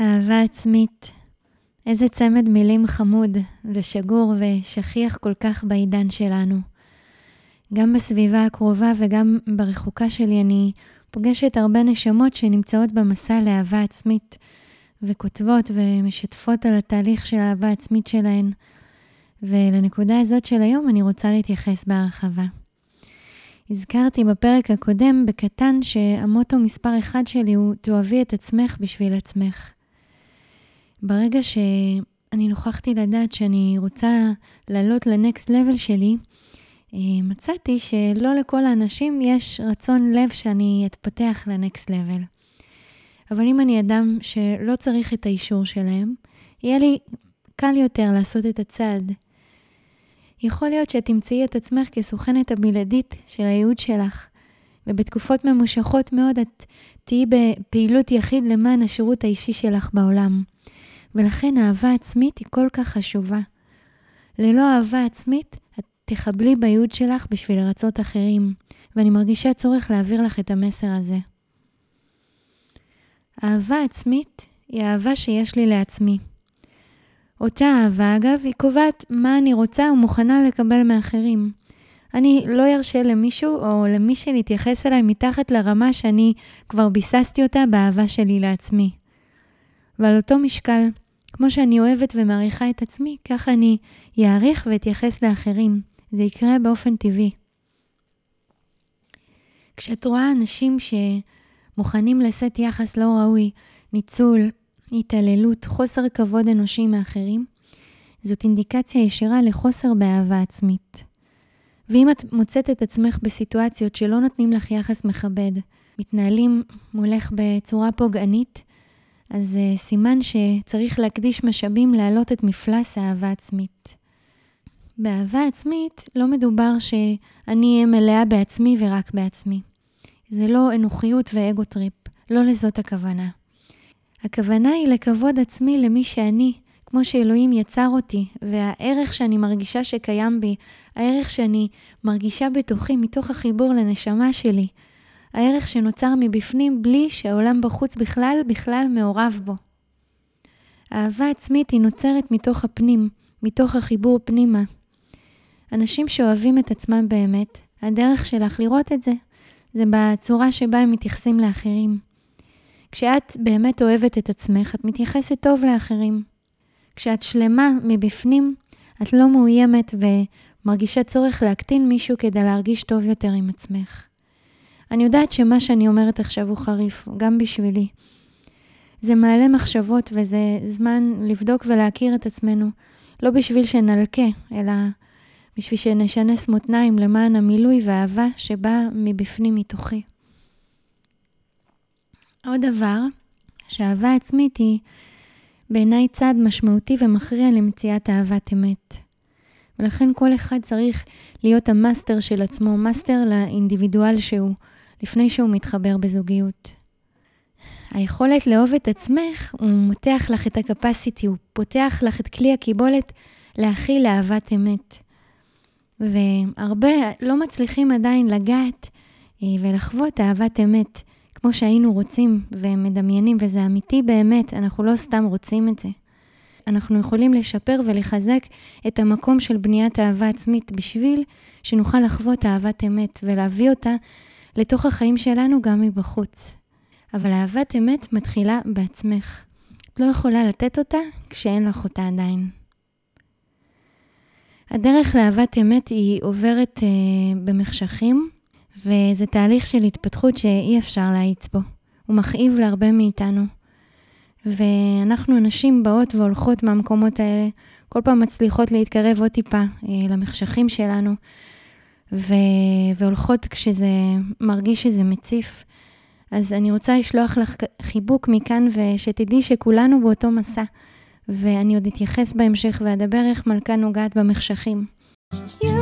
אהבה עצמית. איזה צמד מילים חמוד ושגור ושכיח כל כך בעידן שלנו. גם בסביבה הקרובה וגם ברחוקה שלי אני פוגשת הרבה נשמות שנמצאות במסע לאהבה עצמית, וכותבות ומשתפות על התהליך של אהבה עצמית שלהן. ולנקודה הזאת של היום אני רוצה להתייחס בהרחבה. הזכרתי בפרק הקודם בקטן שהמוטו מספר אחד שלי הוא תאהבי את עצמך בשביל עצמך. ברגע שאני נוכחתי לדעת שאני רוצה לעלות לנקסט לבל שלי, אה, מצאתי שלא לכל האנשים יש רצון לב שאני אתפתח לנקסט לבל. אבל אם אני אדם שלא צריך את האישור שלהם, יהיה לי קל יותר לעשות את הצעד. יכול להיות שאת תמצאי את עצמך כסוכנת הבלעדית של הייעוד שלך, ובתקופות ממושכות מאוד את תהיי בפעילות יחיד למען השירות האישי שלך בעולם. ולכן אהבה עצמית היא כל כך חשובה. ללא אהבה עצמית, את תחבלי בייעוד שלך בשביל לרצות אחרים, ואני מרגישה צורך להעביר לך את המסר הזה. אהבה עצמית היא אהבה שיש לי לעצמי. אותה אהבה, אגב, היא קובעת מה אני רוצה ומוכנה לקבל מאחרים. אני לא ארשה למישהו או למישהי להתייחס אליי מתחת לרמה שאני כבר ביססתי אותה באהבה שלי לעצמי. ועל אותו משקל, כמו שאני אוהבת ומעריכה את עצמי, ככה אני אעריך ואתייחס לאחרים. זה יקרה באופן טבעי. כשאת רואה אנשים שמוכנים לשאת יחס לא ראוי, ניצול, התעללות, חוסר כבוד אנושי מאחרים, זאת אינדיקציה ישירה לחוסר באהבה עצמית. ואם את מוצאת את עצמך בסיטואציות שלא נותנים לך יחס מכבד, מתנהלים מולך בצורה פוגענית, אז אה, סימן שצריך להקדיש משאבים להעלות את מפלס האהבה עצמית. באהבה עצמית לא מדובר שאני אהיה מלאה בעצמי ורק בעצמי. זה לא אנוכיות ו ego trip, לא לזאת הכוונה. הכוונה היא לכבוד עצמי למי שאני, כמו שאלוהים יצר אותי, והערך שאני מרגישה שקיים בי, הערך שאני מרגישה בתוכי מתוך החיבור לנשמה שלי, הערך שנוצר מבפנים בלי שהעולם בחוץ בכלל בכלל מעורב בו. אהבה עצמית היא נוצרת מתוך הפנים, מתוך החיבור פנימה. אנשים שאוהבים את עצמם באמת, הדרך שלך לראות את זה, זה בצורה שבה הם מתייחסים לאחרים. כשאת באמת אוהבת את עצמך, את מתייחסת טוב לאחרים. כשאת שלמה מבפנים, את לא מאוימת ומרגישה צורך להקטין מישהו כדי להרגיש טוב יותר עם עצמך. אני יודעת שמה שאני אומרת עכשיו הוא חריף, גם בשבילי. זה מעלה מחשבות וזה זמן לבדוק ולהכיר את עצמנו, לא בשביל שנלקה, אלא בשביל שנשנס מותניים למען המילוי והאהבה שבאה מבפנים מתוכי. עוד דבר, שאהבה עצמית היא בעיניי צעד משמעותי ומכריע למציאת אהבת אמת. ולכן כל אחד צריך להיות המאסטר של עצמו, מאסטר לאינדיבידואל שהוא. לפני שהוא מתחבר בזוגיות. היכולת לאהוב את עצמך, הוא מותח לך את ה capacity, הוא פותח לך את כלי הקיבולת להכיל אהבת אמת. והרבה לא מצליחים עדיין לגעת אה, ולחוות אהבת אמת, כמו שהיינו רוצים ומדמיינים, וזה אמיתי באמת, אנחנו לא סתם רוצים את זה. אנחנו יכולים לשפר ולחזק את המקום של בניית אהבה עצמית בשביל שנוכל לחוות אהבת אמת ולהביא אותה לתוך החיים שלנו גם מבחוץ. אבל אהבת אמת מתחילה בעצמך. את לא יכולה לתת אותה כשאין לך אותה עדיין. הדרך לאהבת אמת היא עוברת אה, במחשכים, וזה תהליך של התפתחות שאי אפשר להאיץ בו. הוא מכאיב להרבה מאיתנו. ואנחנו נשים באות והולכות מהמקומות האלה, כל פעם מצליחות להתקרב עוד טיפה אה, למחשכים שלנו, ו... והולכות כשזה מרגיש שזה מציף. אז אני רוצה לשלוח לך חיבוק מכאן, ושתדעי שכולנו באותו מסע. ואני עוד אתייחס בהמשך ואדבר איך מלכה נוגעת במחשכים. You